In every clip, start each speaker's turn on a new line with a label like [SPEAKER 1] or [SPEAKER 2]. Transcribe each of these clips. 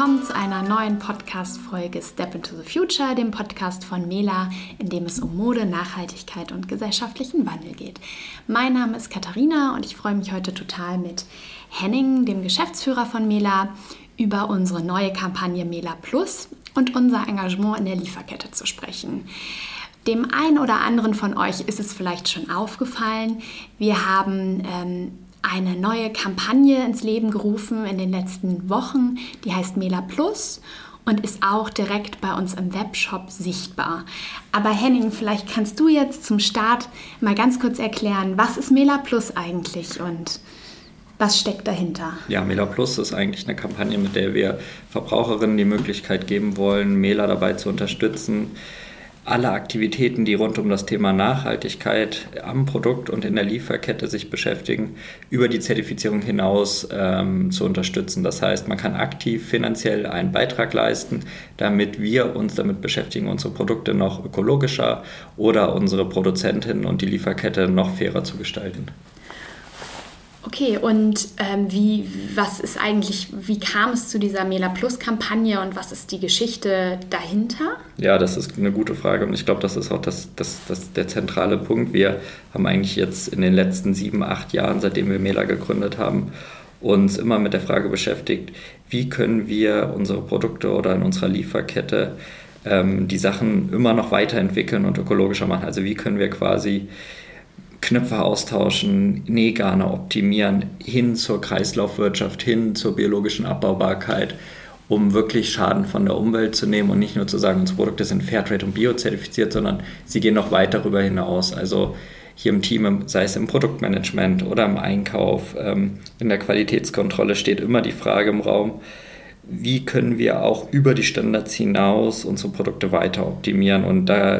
[SPEAKER 1] willkommen zu einer neuen Podcast-Folge Step into the Future, dem Podcast von Mela, in dem es um Mode, Nachhaltigkeit und gesellschaftlichen Wandel geht. Mein Name ist Katharina und ich freue mich heute total mit Henning, dem Geschäftsführer von Mela, über unsere neue Kampagne Mela Plus und unser Engagement in der Lieferkette zu sprechen. Dem einen oder anderen von euch ist es vielleicht schon aufgefallen. Wir haben ähm, eine neue Kampagne ins Leben gerufen in den letzten Wochen, die heißt Mela Plus und ist auch direkt bei uns im Webshop sichtbar. Aber Henning, vielleicht kannst du jetzt zum Start mal ganz kurz erklären, was ist Mela Plus eigentlich und was steckt dahinter?
[SPEAKER 2] Ja, Mela Plus ist eigentlich eine Kampagne, mit der wir Verbraucherinnen die Möglichkeit geben wollen, Mela dabei zu unterstützen, alle Aktivitäten, die rund um das Thema Nachhaltigkeit am Produkt und in der Lieferkette sich beschäftigen, über die Zertifizierung hinaus ähm, zu unterstützen. Das heißt, man kann aktiv finanziell einen Beitrag leisten, damit wir uns damit beschäftigen, unsere Produkte noch ökologischer oder unsere Produzentinnen und die Lieferkette noch fairer zu gestalten.
[SPEAKER 1] Okay, und ähm, wie, was ist eigentlich, wie kam es zu dieser Mela Plus Kampagne und was ist die Geschichte dahinter?
[SPEAKER 2] Ja, das ist eine gute Frage und ich glaube, das ist auch das, das, das, der zentrale Punkt. Wir haben eigentlich jetzt in den letzten sieben, acht Jahren, seitdem wir Mela gegründet haben, uns immer mit der Frage beschäftigt, wie können wir unsere Produkte oder in unserer Lieferkette ähm, die Sachen immer noch weiterentwickeln und ökologischer machen. Also wie können wir quasi Knöpfe austauschen, Nähgarne optimieren, hin zur Kreislaufwirtschaft, hin zur biologischen Abbaubarkeit, um wirklich Schaden von der Umwelt zu nehmen und nicht nur zu sagen, unsere Produkte sind Fairtrade und biozertifiziert, sondern sie gehen noch weit darüber hinaus. Also hier im Team, sei es im Produktmanagement oder im Einkauf, ähm, in der Qualitätskontrolle steht immer die Frage im Raum, wie können wir auch über die Standards hinaus unsere Produkte weiter optimieren. Und da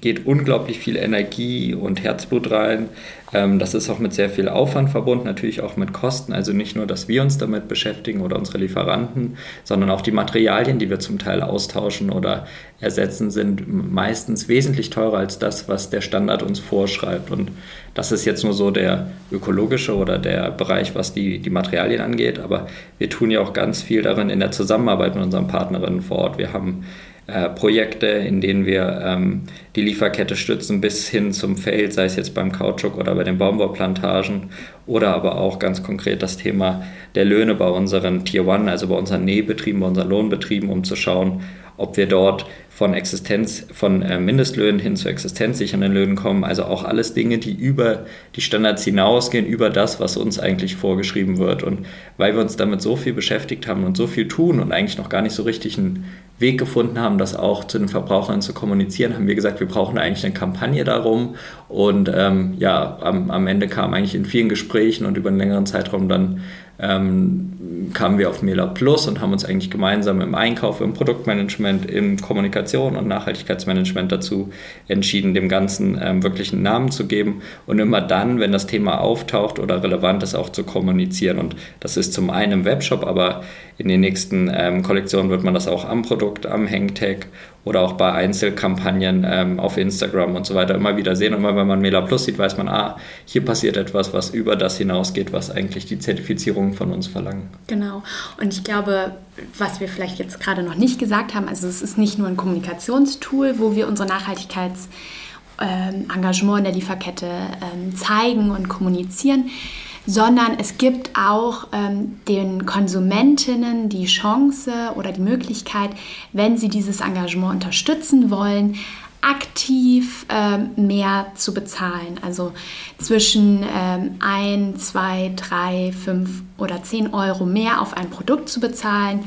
[SPEAKER 2] geht unglaublich viel Energie und Herzblut rein. Ähm, das ist auch mit sehr viel Aufwand verbunden, natürlich auch mit Kosten. Also nicht nur, dass wir uns damit beschäftigen oder unsere Lieferanten, sondern auch die Materialien, die wir zum Teil austauschen oder ersetzen, sind meistens wesentlich teurer als das, was der Standard uns vorschreibt. Und das ist jetzt nur so der ökologische oder der Bereich, was die, die Materialien angeht. Aber wir tun ja auch ganz viel darin in der Zusammenarbeit mit unseren Partnerinnen vor Ort. Wir haben äh, Projekte, in denen wir ähm, die Lieferkette stützen bis hin zum Feld, sei es jetzt beim Kautschuk oder bei den Baumwollplantagen oder aber auch ganz konkret das Thema der Löhne bei unseren Tier One, also bei unseren Nähbetrieben, bei unseren Lohnbetrieben, um zu schauen, ob wir dort von Existenz, von äh, Mindestlöhnen hin zu existenzsichernden Löhnen kommen. Also auch alles Dinge, die über die Standards hinausgehen, über das, was uns eigentlich vorgeschrieben wird. Und weil wir uns damit so viel beschäftigt haben und so viel tun und eigentlich noch gar nicht so richtig einen Weg gefunden haben, das auch zu den Verbrauchern zu kommunizieren, haben wir gesagt, wir brauchen eigentlich eine Kampagne darum. Und ähm, ja, am, am Ende kam eigentlich in vielen Gesprächen und über einen längeren Zeitraum dann ähm, kamen wir auf Mela Plus und haben uns eigentlich gemeinsam im Einkauf, im Produktmanagement, in Kommunikation und Nachhaltigkeitsmanagement dazu entschieden, dem Ganzen ähm, wirklich einen Namen zu geben und immer dann, wenn das Thema auftaucht oder relevant ist, auch zu kommunizieren. Und das ist zum einen im Webshop, aber in den nächsten ähm, Kollektionen wird man das auch am Produkt, am Hangtag oder auch bei Einzelkampagnen ähm, auf Instagram und so weiter immer wieder sehen. Und immer wenn man Mela Plus sieht, weiß man, ah, hier passiert etwas, was über das hinausgeht, was eigentlich die Zertifizierung von uns verlangen.
[SPEAKER 1] Genau. Und ich glaube, was wir vielleicht jetzt gerade noch nicht gesagt haben, also es ist nicht nur ein Kommunikationstool, wo wir unsere Nachhaltigkeits ähm, in der Lieferkette ähm, zeigen und kommunizieren, sondern es gibt auch ähm, den Konsumentinnen die Chance oder die Möglichkeit, wenn sie dieses Engagement unterstützen wollen, aktiv ähm, mehr zu bezahlen. Also zwischen ähm, 1, 2, 3, 5 oder 10 Euro mehr auf ein Produkt zu bezahlen,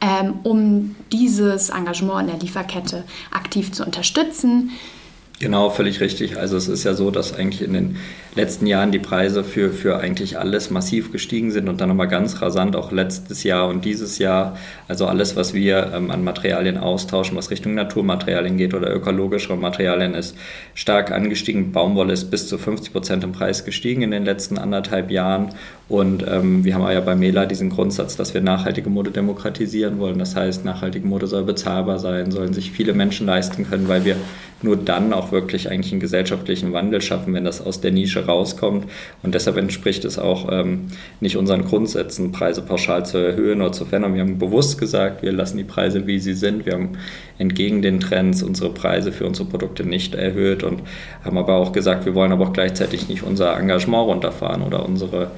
[SPEAKER 1] ähm, um dieses Engagement in der Lieferkette aktiv zu unterstützen.
[SPEAKER 2] Genau, völlig richtig. Also es ist ja so, dass eigentlich in den letzten Jahren die Preise für, für eigentlich alles massiv gestiegen sind und dann nochmal ganz rasant auch letztes Jahr und dieses Jahr. Also alles, was wir ähm, an Materialien austauschen, was Richtung Naturmaterialien geht oder ökologischere Materialien, ist stark angestiegen. Baumwolle ist bis zu 50 Prozent im Preis gestiegen in den letzten anderthalb Jahren. Und ähm, wir haben ja bei Mela diesen Grundsatz, dass wir nachhaltige Mode demokratisieren wollen. Das heißt, nachhaltige Mode soll bezahlbar sein, sollen sich viele Menschen leisten können, weil wir nur dann auch wirklich eigentlich einen gesellschaftlichen Wandel schaffen, wenn das aus der Nische rauskommt. Und deshalb entspricht es auch ähm, nicht unseren Grundsätzen, Preise pauschal zu erhöhen oder zu verändern. Wir haben bewusst gesagt, wir lassen die Preise, wie sie sind. Wir haben entgegen den Trends unsere Preise für unsere Produkte nicht erhöht und haben aber auch gesagt, wir wollen aber auch gleichzeitig nicht unser Engagement runterfahren oder unsere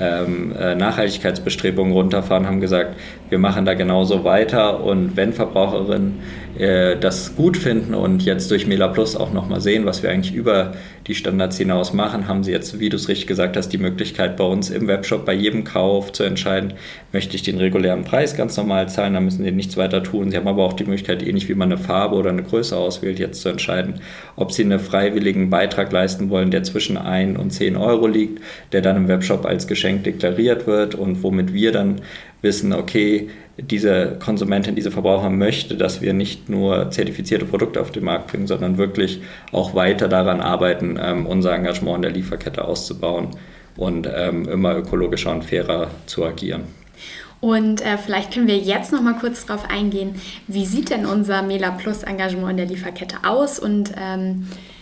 [SPEAKER 2] ähm, äh, Nachhaltigkeitsbestrebungen runterfahren, haben gesagt, wir machen da genauso weiter und wenn Verbraucherinnen äh, das gut finden und jetzt durch Mela Plus auch nochmal sehen, was wir eigentlich über die Standards hinaus machen, haben sie jetzt, wie du es richtig gesagt hast, die Möglichkeit bei uns im Webshop bei jedem Kauf zu entscheiden, möchte ich den regulären Preis ganz normal zahlen, dann müssen sie nichts weiter tun. Sie haben aber auch die Möglichkeit, ähnlich wie man eine Farbe oder eine Größe auswählt, jetzt zu entscheiden, ob sie einen freiwilligen Beitrag leisten wollen, der zwischen 1 und 10 Euro liegt, der dann im Webshop als Geschenk deklariert wird und womit wir dann wissen, okay, diese Konsumentin, diese Verbraucher möchte, dass wir nicht nur zertifizierte Produkte auf den Markt bringen, sondern wirklich auch weiter daran arbeiten, ähm, unser Engagement in der Lieferkette auszubauen und ähm, immer ökologischer und fairer zu agieren.
[SPEAKER 1] Und äh, vielleicht können wir jetzt noch mal kurz darauf eingehen, wie sieht denn unser Mela Plus Engagement in der Lieferkette aus und ähm, äh,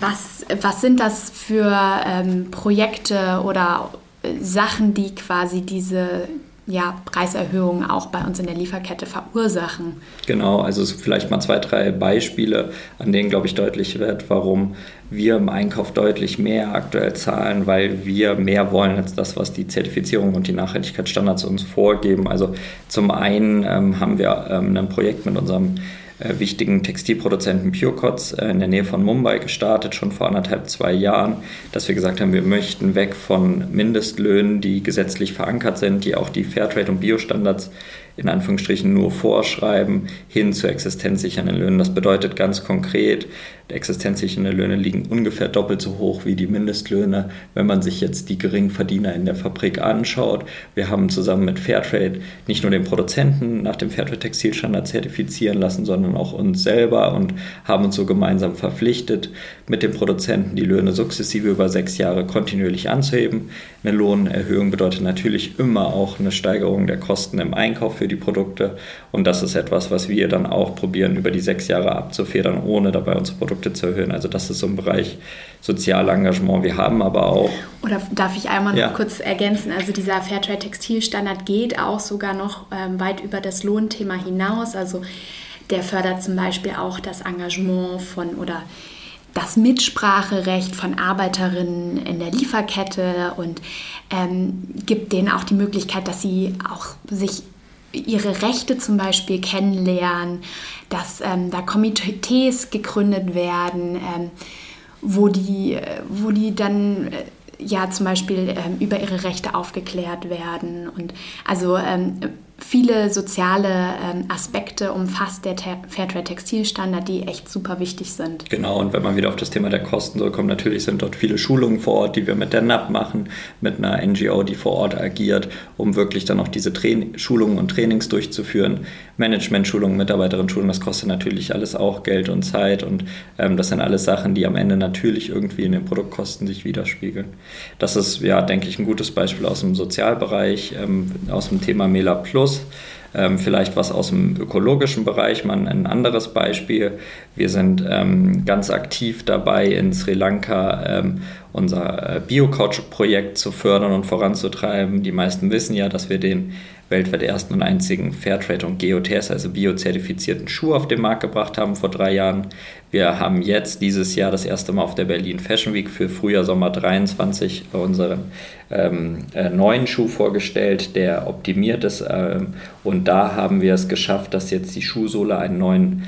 [SPEAKER 1] was, was sind das für ähm, Projekte oder äh, Sachen, die quasi diese, ja, Preiserhöhungen auch bei uns in der Lieferkette verursachen.
[SPEAKER 2] Genau, also vielleicht mal zwei, drei Beispiele, an denen, glaube ich, deutlich wird, warum wir im Einkauf deutlich mehr aktuell zahlen, weil wir mehr wollen als das, was die Zertifizierung und die Nachhaltigkeitsstandards uns vorgeben. Also zum einen ähm, haben wir ähm, ein Projekt mit unserem äh, wichtigen Textilproduzenten Purecots äh, in der Nähe von Mumbai gestartet, schon vor anderthalb, zwei Jahren, dass wir gesagt haben, wir möchten weg von Mindestlöhnen, die gesetzlich verankert sind, die auch die Fairtrade- und Biostandards in Anführungsstrichen nur vorschreiben, hin zu existenzsichernden Löhnen. Das bedeutet ganz konkret, existenzsichernde Löhne liegen ungefähr doppelt so hoch wie die Mindestlöhne, wenn man sich jetzt die Geringverdiener in der Fabrik anschaut. Wir haben zusammen mit Fairtrade nicht nur den Produzenten nach dem Fairtrade Textilstandard zertifizieren lassen, sondern auch uns selber und haben uns so gemeinsam verpflichtet, mit den Produzenten die Löhne sukzessive über sechs Jahre kontinuierlich anzuheben. Eine Lohnerhöhung bedeutet natürlich immer auch eine Steigerung der Kosten im Einkauf für die Produkte und das ist etwas, was wir dann auch probieren über die sechs Jahre abzufedern, ohne dabei unsere Produkte zu erhöhen. Also das ist so ein Bereich Sozialengagement. Wir haben aber auch...
[SPEAKER 1] Oder darf ich einmal ja. noch kurz ergänzen? Also dieser Fairtrade Textilstandard geht auch sogar noch ähm, weit über das Lohnthema hinaus. Also der fördert zum Beispiel auch das Engagement von oder das Mitspracherecht von Arbeiterinnen in der Lieferkette und ähm, gibt denen auch die Möglichkeit, dass sie auch sich ihre Rechte zum Beispiel kennenlernen, dass ähm, da Komitees gegründet werden, ähm, wo, die, wo die dann äh, ja zum Beispiel ähm, über ihre Rechte aufgeklärt werden. Und also ähm, viele soziale ähm, Aspekte umfasst der Fairtrade Textilstandard, die echt super wichtig sind.
[SPEAKER 2] Genau, und wenn man wieder auf das Thema der Kosten zurückkommt, natürlich sind dort viele Schulungen vor Ort, die wir mit der NAP machen, mit einer NGO, die vor Ort agiert, um wirklich dann auch diese Train Schulungen und Trainings durchzuführen. Management-Schulungen, Mitarbeiterin-Schulungen, das kostet natürlich alles auch Geld und Zeit und ähm, das sind alles Sachen, die am Ende natürlich irgendwie in den Produktkosten sich widerspiegeln. Das ist, ja, denke ich, ein gutes Beispiel aus dem Sozialbereich, ähm, aus dem Thema Mela Plus aus. Ähm, vielleicht was aus dem ökologischen Bereich, mal ein anderes Beispiel. Wir sind ähm, ganz aktiv dabei, in Sri Lanka ähm, unser äh, Bio-Couch-Projekt zu fördern und voranzutreiben. Die meisten wissen ja, dass wir den weltweit ersten und einzigen Fairtrade und GOTS, also biozertifizierten Schuh auf den Markt gebracht haben vor drei Jahren. Wir haben jetzt dieses Jahr das erste Mal auf der Berlin Fashion Week für Frühjahr, Sommer 23 unseren ähm, äh, neuen Schuh vorgestellt, der optimiert ist. Ähm, und da haben wir es geschafft, dass jetzt die Schuhsohle einen neuen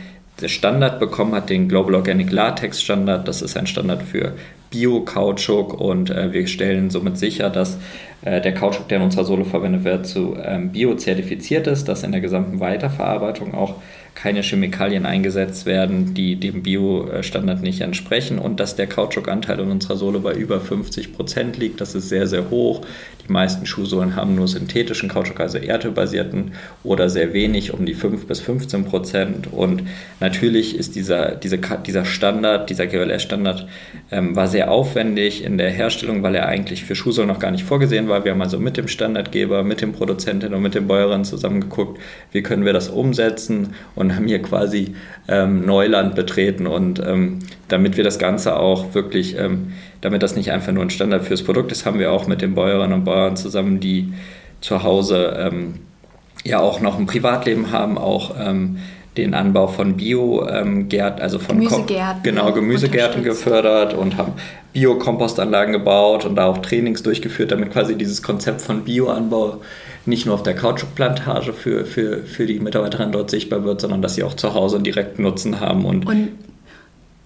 [SPEAKER 2] Standard bekommen hat, den Global Organic Latex Standard. Das ist ein Standard für Bio-Kautschuk und äh, wir stellen somit sicher, dass äh, der Kautschuk, der in unserer Sohle verwendet wird, zu ähm, bio-zertifiziert ist, dass in der gesamten Weiterverarbeitung auch keine Chemikalien eingesetzt werden, die dem Bio-Standard nicht entsprechen und dass der Kautschukanteil in unserer Sohle bei über 50 Prozent liegt. Das ist sehr, sehr hoch. Die meisten Schuhsohlen haben nur synthetischen Kautschuk, also erdölbasierten oder sehr wenig, um die 5 bis 15 Prozent. Und natürlich ist dieser, diese, dieser Standard, dieser GLS-Standard, ähm, war sehr aufwendig in der Herstellung, weil er eigentlich für Schuhsohlen noch gar nicht vorgesehen war. Wir haben also mit dem Standardgeber, mit dem Produzenten und mit den Bäuerinnen zusammengeguckt, wie können wir das umsetzen und und haben hier quasi ähm, Neuland betreten. Und ähm, damit wir das Ganze auch wirklich, ähm, damit das nicht einfach nur ein Standard fürs Produkt ist, haben wir auch mit den Bäuerinnen und Bauern zusammen, die zu Hause ähm, ja auch noch ein Privatleben haben, auch ähm, den Anbau von Bio-Gärten, also von
[SPEAKER 1] Gemüsegärten,
[SPEAKER 2] genau, Gemüsegärten gefördert und haben Bio-Kompostanlagen gebaut und da auch Trainings durchgeführt, damit quasi dieses Konzept von Bioanbau nicht nur auf der Kautschukplantage für, für, für die Mitarbeiterinnen dort sichtbar wird, sondern dass sie auch zu Hause einen direkten Nutzen haben. Und,
[SPEAKER 1] und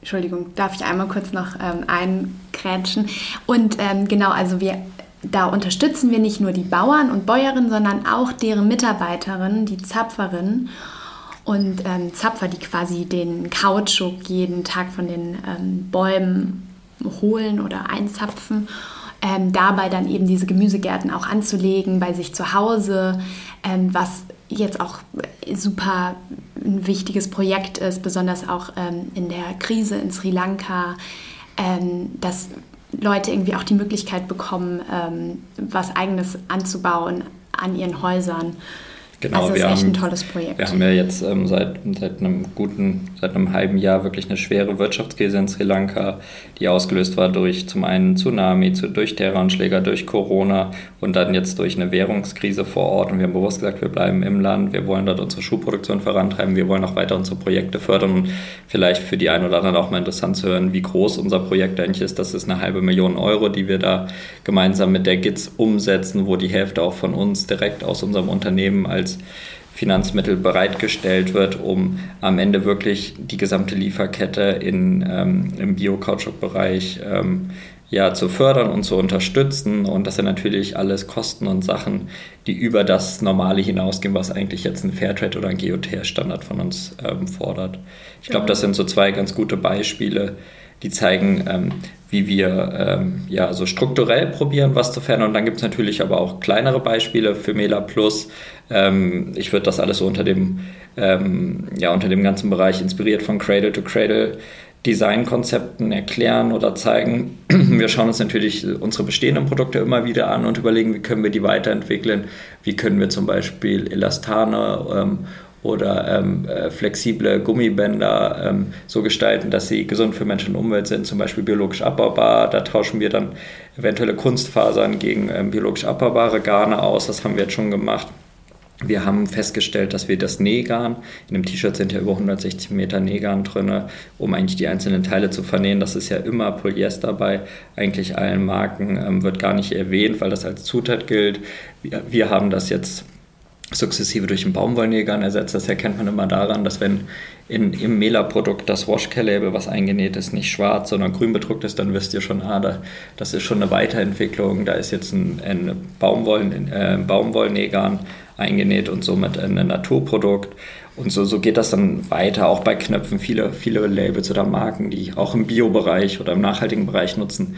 [SPEAKER 1] Entschuldigung, darf ich einmal kurz noch ähm, einkrätschen? Und ähm, genau, also wir da unterstützen wir nicht nur die Bauern und Bäuerinnen, sondern auch deren Mitarbeiterinnen, die Zapferinnen und ähm, Zapfer, die quasi den Kautschuk jeden Tag von den ähm, Bäumen holen oder einzapfen. Ähm, dabei dann eben diese Gemüsegärten auch anzulegen bei sich zu Hause, ähm, was jetzt auch super ein wichtiges Projekt ist, besonders auch ähm, in der Krise in Sri Lanka, ähm, dass Leute irgendwie auch die Möglichkeit bekommen, ähm, was eigenes anzubauen an ihren Häusern.
[SPEAKER 2] Genau, also
[SPEAKER 1] wir
[SPEAKER 2] ist echt
[SPEAKER 1] haben, ein tolles Projekt.
[SPEAKER 2] Wir haben ja jetzt ähm, seit, seit einem guten, seit einem halben Jahr wirklich eine schwere Wirtschaftskrise in Sri Lanka, die ausgelöst war durch zum einen Tsunami, zu, durch Terroranschläge, durch Corona und dann jetzt durch eine Währungskrise vor Ort. Und wir haben bewusst gesagt, wir bleiben im Land, wir wollen dort unsere Schuhproduktion vorantreiben, wir wollen auch weiter unsere Projekte fördern und vielleicht für die einen oder anderen auch mal interessant zu hören, wie groß unser Projekt eigentlich ist. Das ist eine halbe Million Euro, die wir da gemeinsam mit der GITS umsetzen, wo die Hälfte auch von uns direkt aus unserem Unternehmen als als Finanzmittel bereitgestellt wird, um am Ende wirklich die gesamte Lieferkette in, ähm, im Bio-Kautschuk-Bereich ähm, ja, zu fördern und zu unterstützen. Und das sind natürlich alles Kosten und Sachen, die über das Normale hinausgehen, was eigentlich jetzt ein Fairtrade oder ein GOTR-Standard von uns ähm, fordert. Ich glaube, das sind so zwei ganz gute Beispiele, die zeigen, ähm, wie wir ähm, ja so strukturell probieren, was zu verändern. Und dann gibt es natürlich aber auch kleinere Beispiele für Mela Plus. Ähm, ich würde das alles so unter dem, ähm, ja, unter dem ganzen Bereich inspiriert von Cradle to Cradle Designkonzepten erklären oder zeigen. Wir schauen uns natürlich unsere bestehenden Produkte immer wieder an und überlegen, wie können wir die weiterentwickeln. Wie können wir zum Beispiel Elastane ähm, oder ähm, äh, flexible Gummibänder ähm, so gestalten, dass sie gesund für Menschen und Umwelt sind, zum Beispiel biologisch abbaubar. Da tauschen wir dann eventuelle Kunstfasern gegen ähm, biologisch abbaubare Garne aus. Das haben wir jetzt schon gemacht. Wir haben festgestellt, dass wir das Nähgarn, in dem T-Shirt sind ja über 160 Meter Nähgarn drin, um eigentlich die einzelnen Teile zu vernähen. Das ist ja immer Polyester bei eigentlich allen Marken, ähm, wird gar nicht erwähnt, weil das als Zutat gilt. Wir, wir haben das jetzt sukzessive durch ein Baumwollnägern ersetzt. Das erkennt man immer daran, dass wenn in, im Mela-Produkt das Washcare-Label, was eingenäht ist, nicht schwarz, sondern grün bedruckt ist, dann wisst ihr schon, ah, da, das ist schon eine Weiterentwicklung. Da ist jetzt ein, ein Baumwollen, äh, Baumwollnägern eingenäht und somit ein Naturprodukt. Und so, so geht das dann weiter, auch bei Knöpfen. Viele, viele Labels oder Marken, die auch im Bio-Bereich oder im nachhaltigen Bereich nutzen,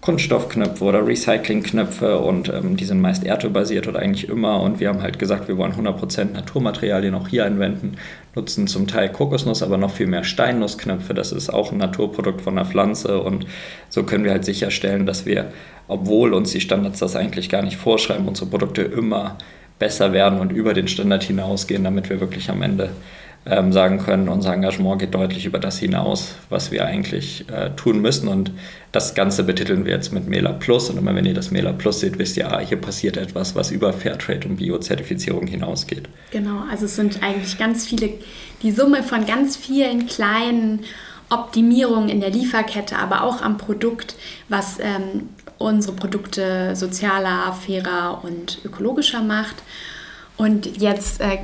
[SPEAKER 2] Kunststoffknöpfe oder Recyclingknöpfe und ähm, die sind meist erdölbasiert oder eigentlich immer. Und wir haben halt gesagt, wir wollen 100% Naturmaterialien auch hier anwenden, nutzen zum Teil Kokosnuss, aber noch viel mehr Steinnussknöpfe, das ist auch ein Naturprodukt von der Pflanze. Und so können wir halt sicherstellen, dass wir, obwohl uns die Standards das eigentlich gar nicht vorschreiben, unsere Produkte immer besser werden und über den Standard hinausgehen, damit wir wirklich am Ende ähm, sagen können, unser Engagement geht deutlich über das hinaus, was wir eigentlich äh, tun müssen. Und das Ganze betiteln wir jetzt mit Mela Plus. Und immer wenn ihr das Mela Plus seht, wisst ihr, ah, hier passiert etwas, was über Fairtrade und Bio-Zertifizierung hinausgeht.
[SPEAKER 1] Genau, also es sind eigentlich ganz viele, die Summe von ganz vielen kleinen Optimierungen in der Lieferkette, aber auch am Produkt, was ähm, unsere Produkte sozialer, fairer und ökologischer macht. Und jetzt äh,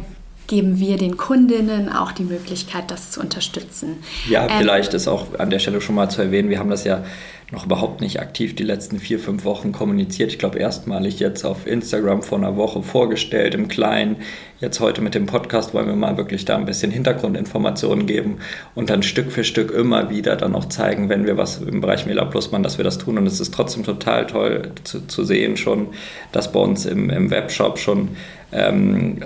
[SPEAKER 1] geben wir den Kundinnen auch die Möglichkeit, das zu unterstützen.
[SPEAKER 2] Ja, ähm, vielleicht ist auch an der Stelle schon mal zu erwähnen, wir haben das ja noch überhaupt nicht aktiv die letzten vier, fünf Wochen kommuniziert. Ich glaube, erstmalig jetzt auf Instagram vor einer Woche vorgestellt im Kleinen. Jetzt heute mit dem Podcast wollen wir mal wirklich da ein bisschen Hintergrundinformationen geben und dann Stück für Stück immer wieder dann auch zeigen, wenn wir was im Bereich Mela Plusmann, dass wir das tun. Und es ist trotzdem total toll zu, zu sehen schon, dass bei uns im, im Webshop schon ähm,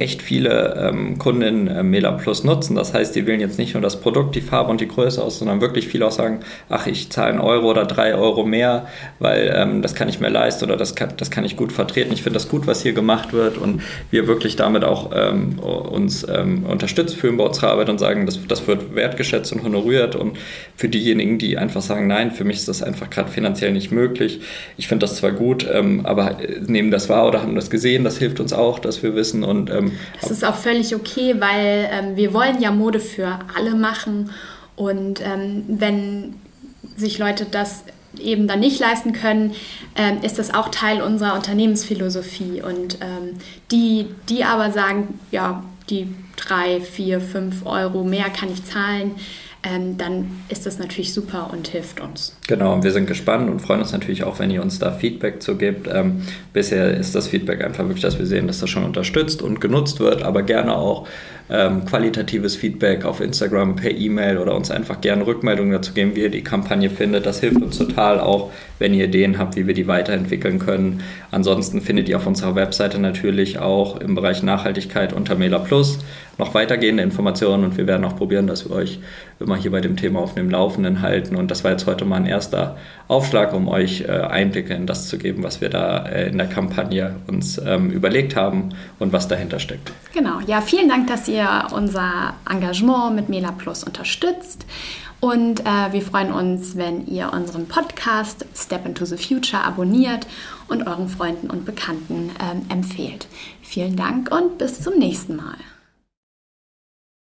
[SPEAKER 2] echt viele ähm, Kunden äh, Mela Plus nutzen. Das heißt, die wählen jetzt nicht nur das Produkt, die Farbe und die Größe aus, sondern wirklich viele auch sagen, ach, ich zahle Euro oder drei Euro mehr, weil ähm, das kann ich mir leisten oder das kann, das kann ich gut vertreten. Ich finde das gut, was hier gemacht wird und wir wirklich damit auch ähm, uns ähm, unterstützt fühlen bei unserer Arbeit und sagen, das, das wird wertgeschätzt und honoriert und für diejenigen, die einfach sagen, nein, für mich ist das einfach gerade finanziell nicht möglich. Ich finde das zwar gut, ähm, aber nehmen das wahr oder haben das gesehen, das hilft uns auch, dass wir wissen und
[SPEAKER 1] ähm, das ist auch völlig okay, weil ähm, wir wollen ja Mode für alle machen und ähm, wenn sich Leute das eben dann nicht leisten können, ähm, ist das auch Teil unserer Unternehmensphilosophie. Und ähm, die, die aber sagen, ja, die drei, vier, fünf Euro mehr kann ich zahlen, ähm, dann ist das natürlich super und hilft uns.
[SPEAKER 2] Genau, und wir sind gespannt und freuen uns natürlich auch, wenn ihr uns da Feedback zu gebt. Ähm, bisher ist das Feedback einfach wirklich, dass wir sehen, dass das schon unterstützt und genutzt wird, aber gerne auch ähm, qualitatives Feedback auf Instagram per E-Mail oder uns einfach gerne Rückmeldungen dazu geben, wie ihr die Kampagne findet. Das hilft uns total auch, wenn ihr Ideen habt, wie wir die weiterentwickeln können. Ansonsten findet ihr auf unserer Webseite natürlich auch im Bereich Nachhaltigkeit unter Mela Plus noch weitergehende Informationen und wir werden auch probieren, dass wir euch immer hier bei dem Thema auf dem Laufenden halten. Und das war jetzt heute mal ein erster Aufschlag, um euch äh, Einblicke in das zu geben, was wir da äh, in der Kampagne uns ähm, überlegt haben und was dahinter steckt.
[SPEAKER 1] Genau, ja, vielen Dank, dass ihr unser Engagement mit Mela Plus unterstützt. Und äh, wir freuen uns, wenn ihr unseren Podcast Step into the Future abonniert und euren Freunden und Bekannten ähm, empfehlt. Vielen Dank und bis zum nächsten Mal.